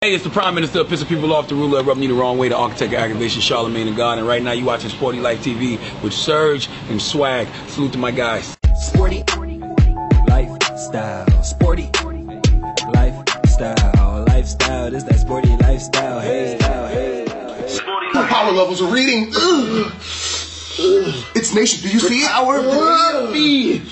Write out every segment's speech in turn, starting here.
Hey, it's the Prime Minister pissing people off, the ruler rubbing you the wrong way, the architect of aggravation, Charlamagne and God. And right now you're watching Sporty Life TV with Surge and Swag. Salute to my guys. Sporty lifestyle. Sporty lifestyle. Lifestyle. This that sporty lifestyle. Hey, hey. My power levels are reading. Ugh. Ugh. It's nation. Do you see it? Power, Ugh.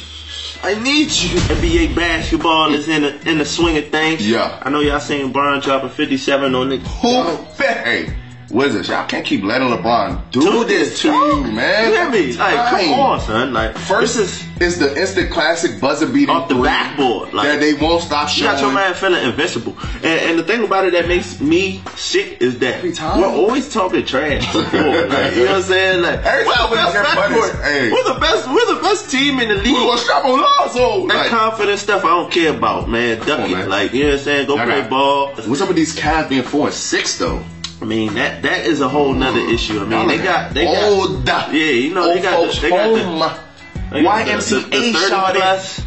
I need you. NBA basketball is in the in the swing of things. Yeah. I know y'all seen Bron dropping 57 on the Who? Hey, Wizards, y'all can't keep letting LeBron do, Do this this, to you, man. You hear me? Like, come on, son. Like, First is is the instant classic buzzer beating off the backboard. Like, that they won't stop you showing. got your man feeling invincible. And, and the thing about it that makes me sick is that we're always talking trash. before. Like, you know what I'm saying? Like, Every we're the best get backcourt. hey. We're the best. We're the best team in the league. We gonna league. strap on Lonzo. That Like, confident stuff I don't care about, man. Duck on, man. Like, you know what I'm saying? Go play got- ball. what's up with these Cavs being four and six though? I mean that that is a whole nother issue. I mean they got they got old. yeah you know they got the, they got the, uh, they got the, the, the 30 plus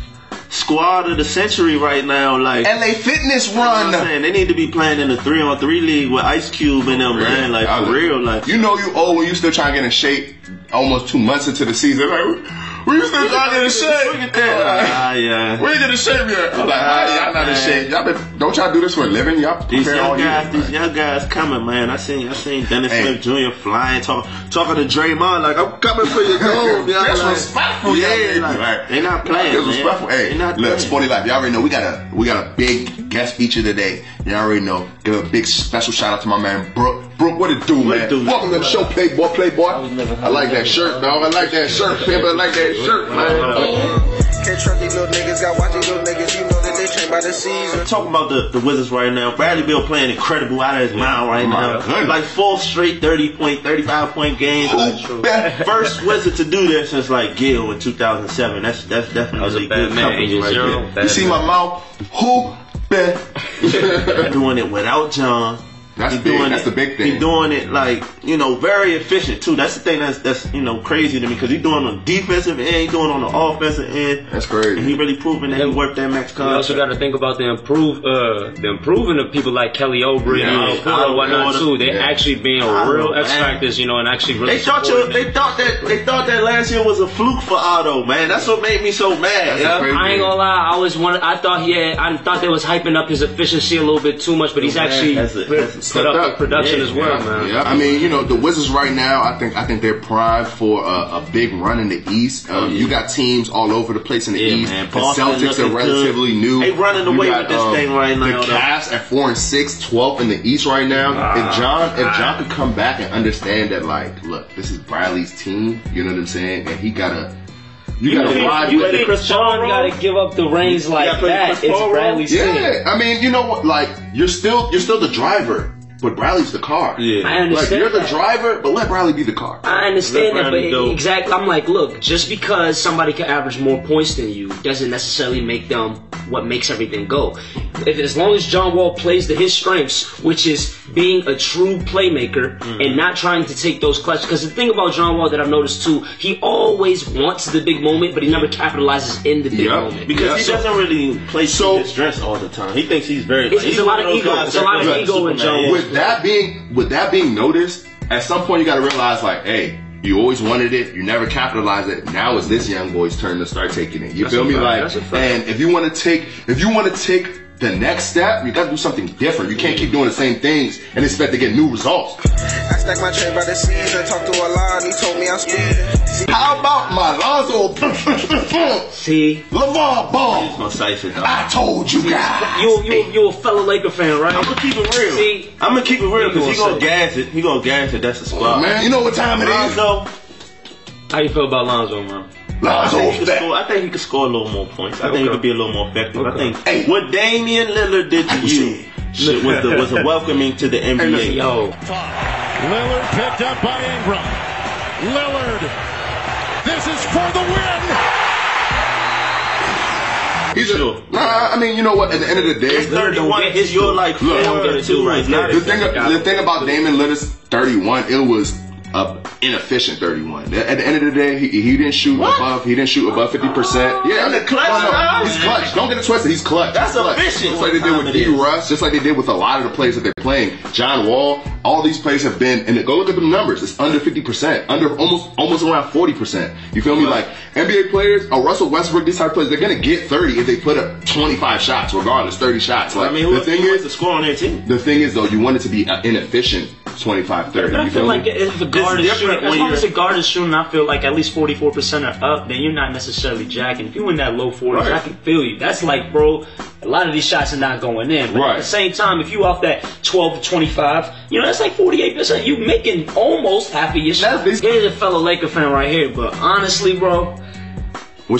squad of the century right now. Like you know LA Fitness what I'm run. saying? they need to be playing in the three on three league with Ice Cube and them man. Like for real, like you know you old when you still trying to get in shape. Almost two months into the season, like we you still trying to get in shape. Look at that. Ah, yeah. We ain't get in shape yet. I'm like, ah, y'all not in shape. Y'all been, don't y'all do this for a living? Y'all These prepare all young year. guys, these young guys coming, man. I seen, I seen Dennis Hey. Smith Jr. flying, talk, talking to Draymond like, "I'm coming for your gold." That's like, respectful, yeah. young like, lady. Like, they not playing. It's man. respectful. Hey, they not look, playing. Sporty Life. Y'all already know we got a we got a big guest feature today. Y'all already know. Give a big special shout out to my man Brooke. Brooke, what it do, What man? it do? Welcome to the show, Playboy, Playboy. I like that shirt, dog. I like that shirt, Pimp. I like that shirt, man. Can't trust these little niggas, got watch these little niggas, you know that they train by the season. Talking about the, the Wizards right now. Bradley Beal playing incredible out of his mind right oh now. goodness. Like four straight 30 point, 35 point games. First Wizard to do that since like Gil in 2007. That's that's definitely That a good bad man, company right there. You see my mouth? Who bet? doing it without John. That's He big. doing That's it- the big thing. He's doing it like you know very efficient too. That's the thing that's that's you know crazy to me because he's doing it on the defensive end, he's doing it on the offensive end. That's crazy. And he really proving that he worked that max You also got to think about the improve, uh, the improving of people like Kelly Oubre and Yeah. Otto Porter and whatnot too. They Yeah. actually being I real know, X man. factors, you know, and actually really. They thought you, they thought that they thought that last year was a fluke for Otto, man. That's what made me so mad. That's crazy. I ain't gonna lie. I always wanted. I thought he had. I thought they was hyping up his efficiency a little bit too much, but he's Man, actually has a- put, a put stepped up the up. production Yeah, as well, yeah, man. Yeah, I mean, you know, the Wizards right now, I think I think they're primed for a, a big run in the East. Um, You got teams all over the place in the Yeah, East. man. The Celtics are relatively good. new. They running You away got, with this thing right now, The. Cavs at four and six, 12th in the East right now. Ah. if John, if John could come back and understand that, like, look, this is Bradley's team. You know what I'm saying? And he gotta, you, gotta think- ride you with think it. Chris John Paul gotta give up the reins like that. It's Paul role? Bradley's team. Yeah, I mean, you know what? Like, you're still you're still the driver, but Bradley's the car. Yeah. I Like understand. you're the that. driver, but let Bradley be the car. I understand that, but go. exactly, I'm like, look, just because somebody can average more points than you doesn't necessarily make them what makes everything go. If as long as John Wall plays to his strengths, which is being a true playmaker Mm-hmm. and not trying to take those clutch. Because the thing about John Wall that I've noticed too, he always wants the big moment, but he never capitalizes in the big Yeah. moment. Because Yeah. he So- doesn't really play so- to his strengths all the time. He thinks he's very. It's- he's it's a lot of ego. guys It's a lot of ego in John Wall. With that being with that being noticed, at some point you got to realize like, hey, you always wanted it, you never capitalized it. Now it's this young boy's turn to start taking it. You That's feel me? fact. Like, That's a fact. and if you want to take, if you want to take the next step, you got to do something different. You can't keep doing the same things and expect to get new results. I stack my check by the season, talk to a lot, he told me I'm speeding. How about my Lonzo See, LaVar Ball? He's gonna cipher, dog. I told you guys. you you you a fellow Laker fan, right? I'm gonna keep it real. See, I'm gonna keep it real because he gonna gonna gas it. He gonna gas it. That's the spot. Man, you know what time it is? Lonzo, How you feel about Lonzo, man? I think, he could score, I think he could score a little more points. I think he could be a little more effective. I think Hey. what Damian Lillard did to you shit, was, the, was a welcoming to the NBA. Yo, Lillard picked up by Ingram. Lillard. This is for the win. He's a, Sure. nah, I mean, you know what? At the end of the day, It's 31 is your like Look, four don't get or it right now. the thing, the thing about Damian Lillard's 31, it was a inefficient 31. At the end of the day, he, he didn't shoot above. He didn't shoot above 50. percent oh. Yeah, In the clutch no, no, he's clutch. Don't get it twisted. He's clutch. That's He's clutch. efficient Just like they did with D. Russ, Just like they did with a lot of the players that they're playing. John Wall. All these players have been. And go look at the numbers. It's under 50 percent. Under almost almost around 40 percent. You feel me? Like NBA players, or Russell Westbrook, these type of players, they're gonna get 30 if they put up 25 shots, regardless, 30 shots. Like I mean, who, the thing who is, is the score on their team? the thing is, though, you want it to be uh, inefficient 25 30. But I you feel feel like me? if a guard is shooting, as when long as you're- a guard is shooting, I feel like at least 44% are up, then you're not necessarily jacking. If you in that low 40s, Right. I can feel you. That's like, bro, a lot of these shots are not going in. But Right. at the same time, if you off that 12 to 25, you know, that's like 48%. You making almost half of your shots. Here's a fellow Laker fan right here, but honestly, bro,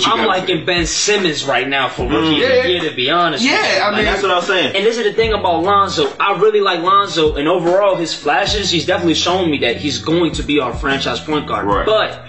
I'm liking Ben Simmons right now for rookie of Yeah. the year, to be honest. with you. Yeah, I Like, mean, that's what I'm saying. And this is the thing about Lonzo. I really like Lonzo, and overall, his flashes, he's definitely shown me that he's going to be our franchise point guard. Right. But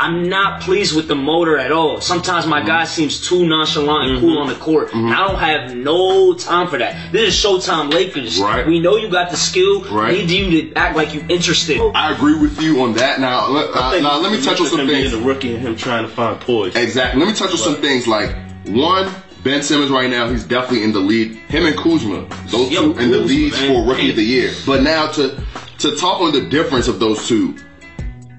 I'm not pleased with the motor at all. Sometimes my mm-hmm. guy seems too nonchalant and cool mm-hmm. on the court. And mm-hmm. I don't have no time for that. This is Showtime Lakers. Right. We know you got the skill. Right. We need you to act like you're interested. I agree with you on that. Now, let, uh, now let me touch on difference some in being things. the rookie and him trying to find poise. Exactly. Let me touch on some things like one. Ben Simmons right now, he's definitely in the lead. Him and Kuzma, those Yo, two in the Kuzma, leads man. for rookie of the year. But now to to talk on the difference of those two,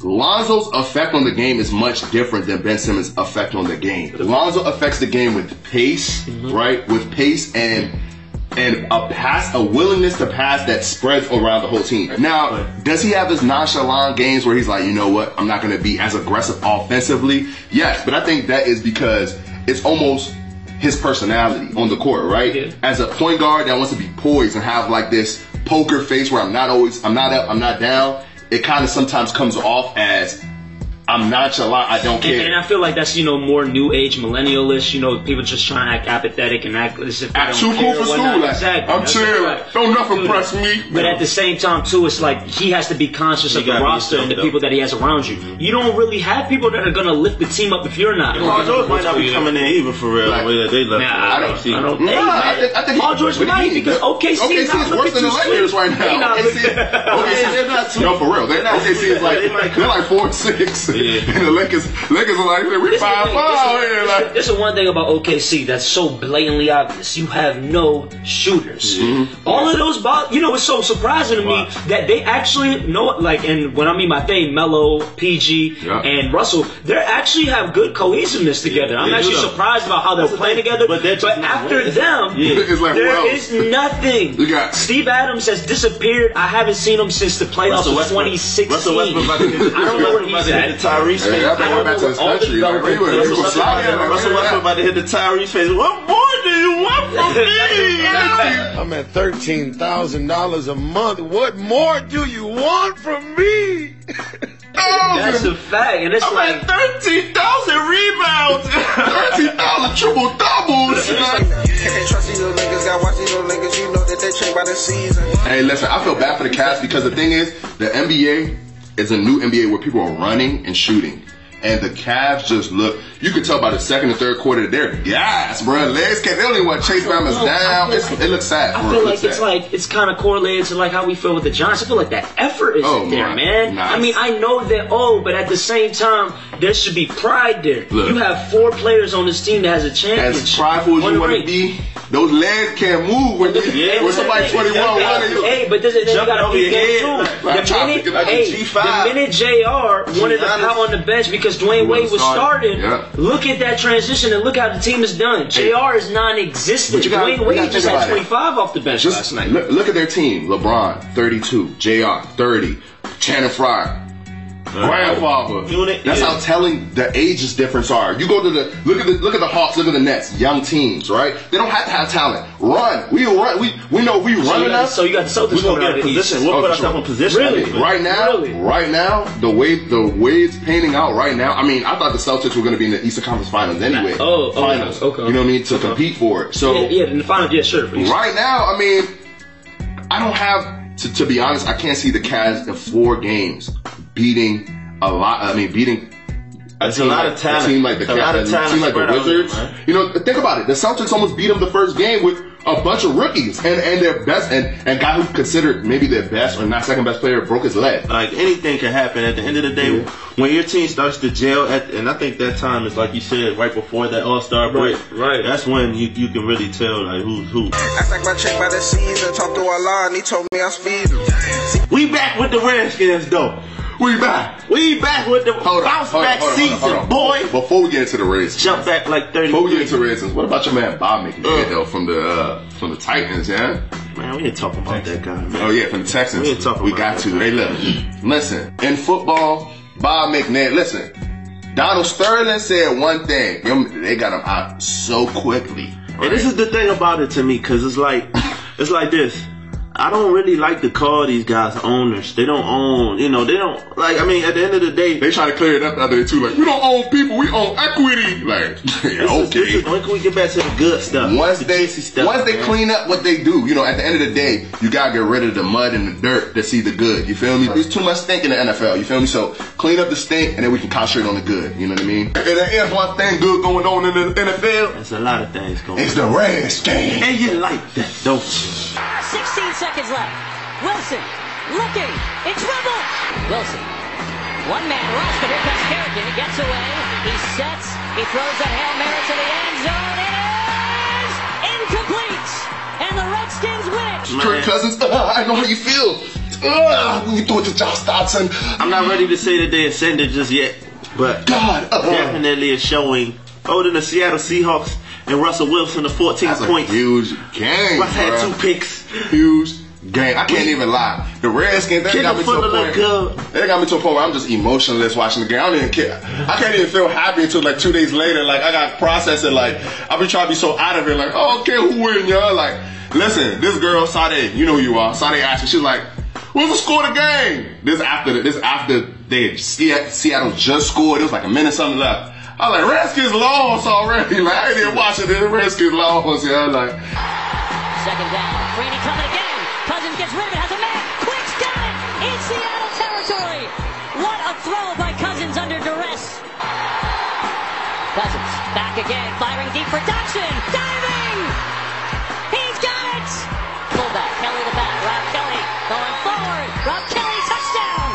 Lonzo's effect on the game is much different than Ben Simmons' effect on the game. Lonzo affects the game with pace, Mm-hmm. right? With pace and and a pass, a willingness to pass that spreads around the whole team. Now, does he have his nonchalant games where he's like, you know what, I'm not going to be as aggressive offensively? Yes, but I think that is because it's almost his personality on the court, right? Yeah. As a point guard that wants to be poised and have like this poker face where I'm not always, I'm not up, I'm not down. It kind of sometimes comes off as I'm nonchalant, I don't care. and I feel like that's you know more new age millennialish. You know, people just trying to act apathetic and act as if they Act don't too care cool for school, like, exactly. I'm That's chill, right. don't nothing Dude, impress me. But at the same time, too, it's like he has to be conscious You of the roster and the yourself, people that he has around you. You don't really have people that are gonna lift the team up if you're not. Paul George might not be coming in either for real. Like- the way they left. Nah. I don't, see. I don't Nah, I think- I think Paul George what do you might because OKC, OKC is worse than the Lakers right now. OKC, they're not. No, for real. They're, OKC is like They might they're like four six, Yeah. and the Lakers, Lakers are like we This is, five five this, here. is, Like this is one thing about OKC that's so blatantly obvious. You have no shooters. Mm-hmm. All of those balls, you know, it's so surprising to me that they actually know, like, and when I mean my thing, Melo, PG, Yeah. and Russell, they actually have good cohesiveness together. I'm actually do. surprised about how they're the playing thing. together. But they're just after winning. them, Yeah. it's like there who is else? nothing. You got- Steve Adams has disappeared. I haven't seen him since the playoffs Russell of Westbrook. 2016. Russell Westbrook about to hit, I don't know where about he's at. The Tyrese Hey, face. I think back to this All the country. Like, we development- were, we Russell were Westbrook, sliding. Russell Westbrook about to hit the Tyrese face. What more do you want from me? I'm at thirteen thousand dollars a month. What more do you want from me? Oh, That's a fact, and it's I'm like. at 13,000 rebounds. Thirteen thousand triple doubles. Can't trust these little niggas, gotta watch these little niggas, you know that they change by the season. Hey, listen, I feel bad for the Cavs because the thing is, the NBA is a new NBA where people are running and shooting. And the Cavs just look, you can tell by the second and third quarter, they're gas, bro. Legs can't, they don't even want Chase Bama's down. It's, like- it looks sad. I feel It like it's sad. like it's kind of correlated to like how we feel with the Giants. I feel like that effort isn't Oh, there, man. Nice. I mean, I know that. Oh, but at the same time, there should be pride there. Look. you have four players on this team that has a championship. as prideful as One you want to be, those legs can't move when, you, Yeah, when somebody hey, 21 hey, running you. Hey, but this is you gotta over beat your them head, too. like, I'm trying to The minute, think hey, G5. the minute Jr. wanted to Giannis. pop on the bench because Dwyane He Wade was started. starting. Yeah. Look at that transition and look how the team is done. Jr. is non-existent. But you gotta- Dwyane Wade just had about it. 25 off the bench Just last night. look, look at their team. LeBron, 32. JR, 30. Channing Frye. Grandfather. Unit, That's yeah. how telling the ages difference are. You go to the look at the look at the Hawks, look at the Nets, young teams, right? They don't have to have talent. Run. We run. We we know we So run you, got, enough. so you got the Celtics We're going gonna out get of a position. We'll Oh, put ourselves sure. in position. Really? Right now, Really? right now, the way the way it's painting out right now. I mean, I thought the Celtics were going to be in the Eastern Conference Finals anyway. Oh, oh, finals. okay. You know what I mean? To uh-huh. compete for it. So Yeah, yeah, in the finals, yeah, sure. please. right now, I mean, I don't have to, to be honest. I can't see the Cavs in four games beating a lot. I mean, beating. It's a lot of like, talent. A team like the It's a lot of talent team like the spread out there, Wizards. man. you know, think about it. The Celtics almost beat them the first game with a bunch of rookies and, and their best and, and guy who considered maybe their best or not second best player broke his leg. Like anything can happen. At the end of the day, when your team starts to gel, at, and I think that time is like you said, right before that All Star break. right. That's when you, you can really tell like who's who. Act like my chick by the season. Talk to Allah and he told me I'm speeding. We back with the Redskins though. We back. We back with the Hold bounce on, back on, season, on. boy. Before we get into the race, Jump back like thirty. before we get into the what about your man Bob McNair Uh. from the uh, from the Titans? Yeah. Man, we ain't talking about that guy. Man. Oh yeah, from the Texans. We ain't talking We about got to. Hey, look. Listen, in football, Bob McNair. Listen, Donald Sterling said one thing. They got him out so quickly. And this is the thing about it to me, cause it's like, it's like this. I don't really like to call these guys owners. They don't own, you know, they don't, like, I mean, at the end of the day, They try to clear it up the other day too. Like we don't own people, we own equity. Like yeah, this is- okay. is- when can we get back to the good stuff? Once The they stuff, once they man. clean up what they do, you know, at the end of the day, you gotta get rid of the mud and the dirt to see the good. You feel me? There's too much stink in the NFL. You feel me? So clean up the stink, and then we can concentrate on the good. You know what I mean? If there is one thing good going on in the NFL, There's a lot of things going it's on. the Redskins. And you like that, don't you? 16 seconds left. Wilson looking in trouble. Wilson. One man rush, but here comes Kerrigan. He gets away. He sets. He throws a Hail Mary to the end zone. It is incomplete. And the Redskins win it. Kirk Cousins, uh, I know how you feel. Uh, when you throw it to Josh Doctson, I'm not ready to say that they ascended just yet, but God, uh, definitely is showing holding the Seattle Seahawks and Russell Wilson to 14 that's a points. huge game. Russ had two picks. huge game. I can't even lie. The Redskins, they got me to a foot point. good. They got me to a point where I'm just emotionless watching the game. I don't even care. I can't even feel happy until like two days later. Like I got to process it. Like I've been trying to be so out of it. Like oh, okay, who win, y'all? Like listen, this girl Sade, you know who you are. Sade asked me. She's like, "What's the score of the game?" This after the, this after they Se- Seattle just scored. It was like a minute something left. I was like, Redskins lost already. Like I ain't even watching it. Redskins lost. Yeah, like. Second down. Freeney coming again. A throw by Cousins under duress. Cousins back again. Firing deep for Doctson. Diving. He's got it. Fullback. Kelley the back. Rob Kelley going forward. Rob Kelley touchdown.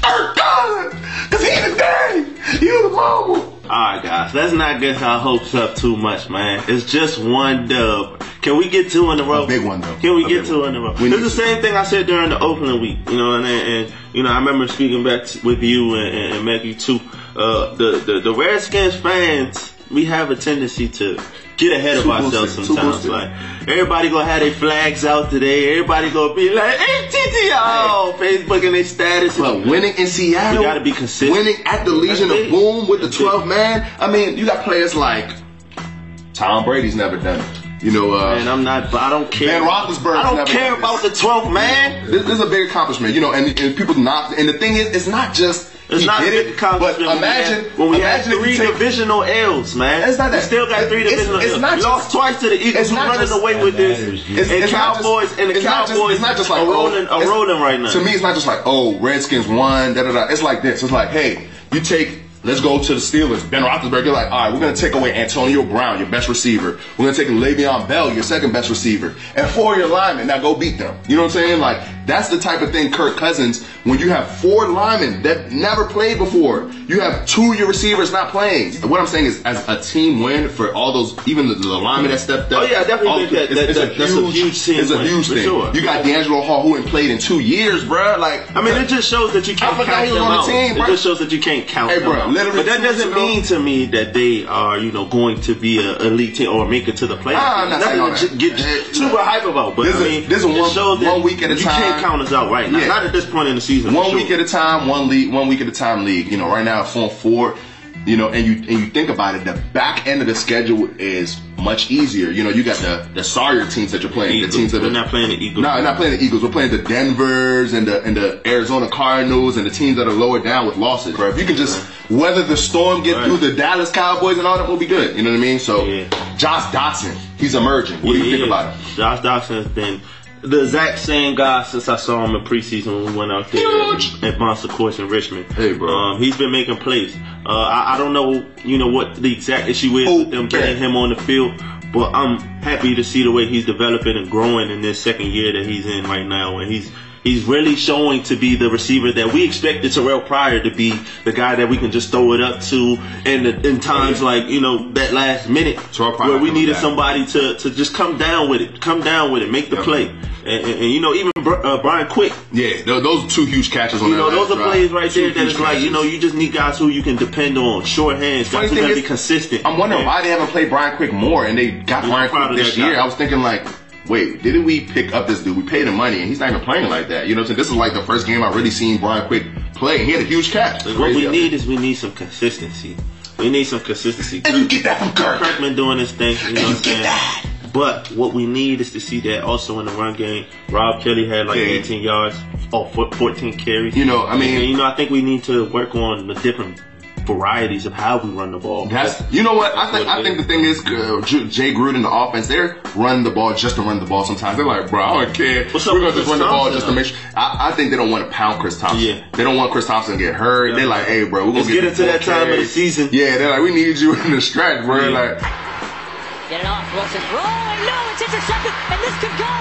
Kirk Cousins, cause he the daddy, you the mama. Alright guys, let's not get our hopes up too much, man. It's just one dub. Can we get two in a row? A big one, though. Can we A get two one. in a row? We It's the same thing I said during the opening week, you know, and, and you know, I remember speaking back with you and, and, and Maggie too. Uh, the, the the Redskins fans, we have a tendency to get ahead of Too ourselves boosted, sometimes. Like everybody gonna have their flags out today. Everybody gonna be like, "Hey, TTO!" Facebook and their status. But winning in Seattle, We gotta be consistent. Winning at the Legion of. Boom with the 12 man. I mean, you got players like Tom Brady's never done it. You know, uh, And I'm not. But I don't care. Ben Roethlisberger's I don't never care about this. the 12th man. this, this is a big accomplishment. You know, and, and people not. And the thing is, it's not just It's he not a did big it, accomplishment. but imagine when we had, imagine when we if had you three take- divisional L's, man. It's not that- We still got three it's- divisional it's L's. not we just- lost twice to the Eagles. it's Who's not running just- away with this? It's- and it's not just- Cowboys and the it's not just- Cowboys it's not just like are oh, rolling, are rolling right now. To me, it's not just like oh, Redskins won. Da da da. It's like this. It's like hey, you take. Let's go to the Steelers. Ben Roethlisberger, you're like, all right, we're gonna take away Antonio Brown, your best receiver. We're gonna take Le'Veon Bell, your second best receiver, and four of your linemen. Now go beat them. You know what I'm saying? Like that's the type of thing Kirk Cousins. When you have four linemen that never played before, you have two of your receivers not playing. And what I'm saying is, as a team win for all those, even the, the linemen that stepped up. Oh, yeah, I definitely all- think that- it's, that- it's that- a that's a huge, thing. It's a huge thing. sure. You got DeAngelo Hall who ain't played in two years, bro. Like I mean, it just shows that you can't I count them on the out. team, it just shows that you can't count Hey, them bro, out. literally But that doesn't mean to me that they are, you know, going to be a elite team or make it to the playoffs. Nah, I'm not saying all Nothing to that. get super hype about. But This I is- mean, this is one- that one week at a time. Count us out right now. Yeah. Not at this point in the season. one for week sure. at a time, one league, one week at a time league. You know, right now it's on four. You know, and you and you think about it, the back end of the schedule is much easier. You know, you got the the Sawyer teams that you're playing, Eagles. the teams that We're not playing the Eagles. No, we're not playing the Eagles. We're playing the Denver's and the and the Arizona Cardinals and the teams that are lower down with losses. Bro, if you can just weather the storm, get Right. through the Dallas Cowboys and all that, will be good. You know what I mean? So, Yeah. Josh Doctson, he's emerging. What do you think about him? Josh Doctson has been the exact same guy since I saw him in preseason when we went out there Huge. at Bon Secours in Richmond. Hey, bro. Um, he's been making plays. Uh, I, I don't know, you know, what the exact issue is Who with them getting him on the field, But I'm happy to see the way he's developing and growing in this second year that he's in right now, and he's he's really showing to be the receiver that we expected Terrelle Pryor to be, the guy that we can just throw it up to in the, in times like you know that last minute where we needed somebody to to just come down with it, come down with it, make the Yep. play, and, and, and, you know even uh, Brian Quick. Yeah, tho- those are two huge catches on You know, those are drive. plays right Two there that huge like, you know, you just need guys who you can depend on, short hands, Funny guys who thing gonna be consistent. I'm wondering Yeah. why they haven't played Brian Quick more, and they got Brian Quick this that guy. year. I was thinking like, wait, didn't we pick up this dude? We paid him money, and he's not even playing like that. You know what I'm saying? This is like the first game I've really seen Brian Quick play. He had a huge catch. What we need is we need some consistency. We need some consistency. and you get that from Kirk. Kirkman doing his thing, you know what I'm saying? that. But what we need is to see that also in the run game. Rob Kelley had like Yeah. 18 yards, oh, four- 14 carries. You know, I mean- And, you know, I think we need to work on the different varieties of how we run the ball. That's you know what I think. what I think is. the thing is, uh, Jay Gruden, the offense, they're running the ball just to run the ball. Sometimes they're like, bro, I don't care. What's We're gonna just run the ball just to make sure. I, I think they don't want to pound Chris Thompson. Yeah. They don't want Chris Thompson to get hurt. They're like, hey, bro, we're gonna Let's get into more that time of the season. Yeah, they're like, we need you in the stretch, bro. Yeah. Like, Get it off. Wilson. Oh, and no, it's intercepted, and this could go.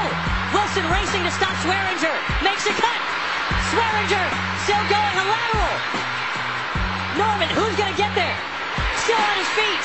Wilson racing to stop Swearinger. Makes a cut. Swearinger still going a lateral. Norman, who's going to get there? Still on his feet.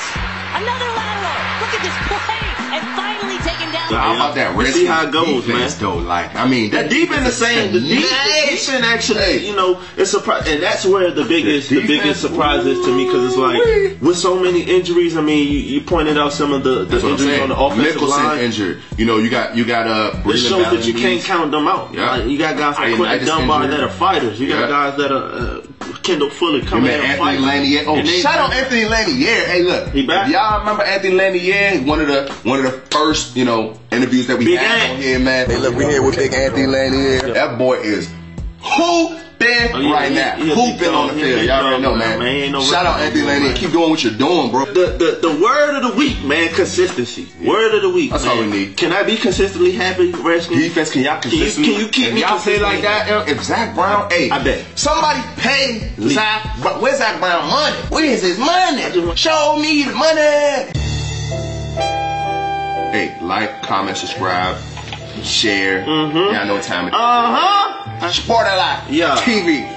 Another lateral. Look at this play. And finally taken down. Yeah. how about that? We'll see how it goes, defense, man. Though, like, I mean, That deep in the same, the deep, the deep in actually, Hey. you know, it's surprise, and that's where the biggest, the, defense, biggest surprise is to me because it's like with so many injuries. I mean, you, you pointed out some of the, the That's what I'm injuries on the offensive Nicholson line. injured. You know, you got you got uh. It shows that you can't count them out. Yeah. Like, you got guys like Ian Quinton Dunbar injured. that are fighters. You got Yeah. guys that are uh, Kendall Fuller coming met in and Anthony fighting. Lanier. Oh, And shout out Anthony Lanier. Hey, look, He back? y'all remember Anthony Lanier? One of the one of the first, you know, interviews that we Big had Ant. on here, man. Hey, look, we here with Big Anthony Lanier. That boy is hooping Oh, yeah, right he- now, he hooping on the dog. He a field. Y'all already know, man. man. Man, he ain't no shout out Anthony dude, Keep doing what you're doing, bro. The, the the word of the week, man, consistency. Word of the week. That's man. all we need. Can I be consistently happy, Redskins? Defense, can y'all Can you- consistently? can you keep y'all consistently like that? If Zach Brown, hey, I bet. somebody pay Lee. Zach. But where's Zach Brown money? Where's his money? Show me the money. Hey, like, comment, subscribe, share. Mm-hmm. Y'all know what time it is. Uh huh. Sport a lot. Yeah. TV.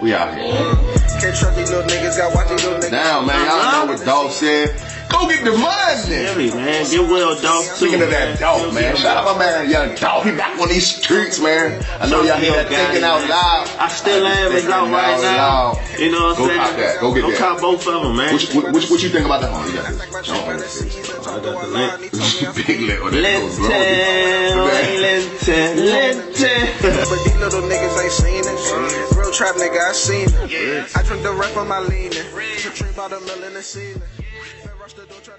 We out here. Can't trust these little niggas, got watch these little niggas. Now, man, y'all know what Dolph said. Go get the money. Really, man. Get well, dog. Speaking of that Dolph, man, shout out my man, young Dolph. He back on these streets, man. I know y'all hear that thinking out loud. I still am is out Thinking right now. loud. You know what I'm saying? Go cop that. Go get Go that. cop both of them, man. Which, what you think about that? Oh, you got this. Like Don't shit, hold got it. the season, talk to a line, he told me I'm Big lip on that. Linton, Linton. Linton, Linton. But these little niggas ain't seen it. Real trap nigga, I seen it. I drink the rep on my leaning. Trip about a mill in the Rush the door, try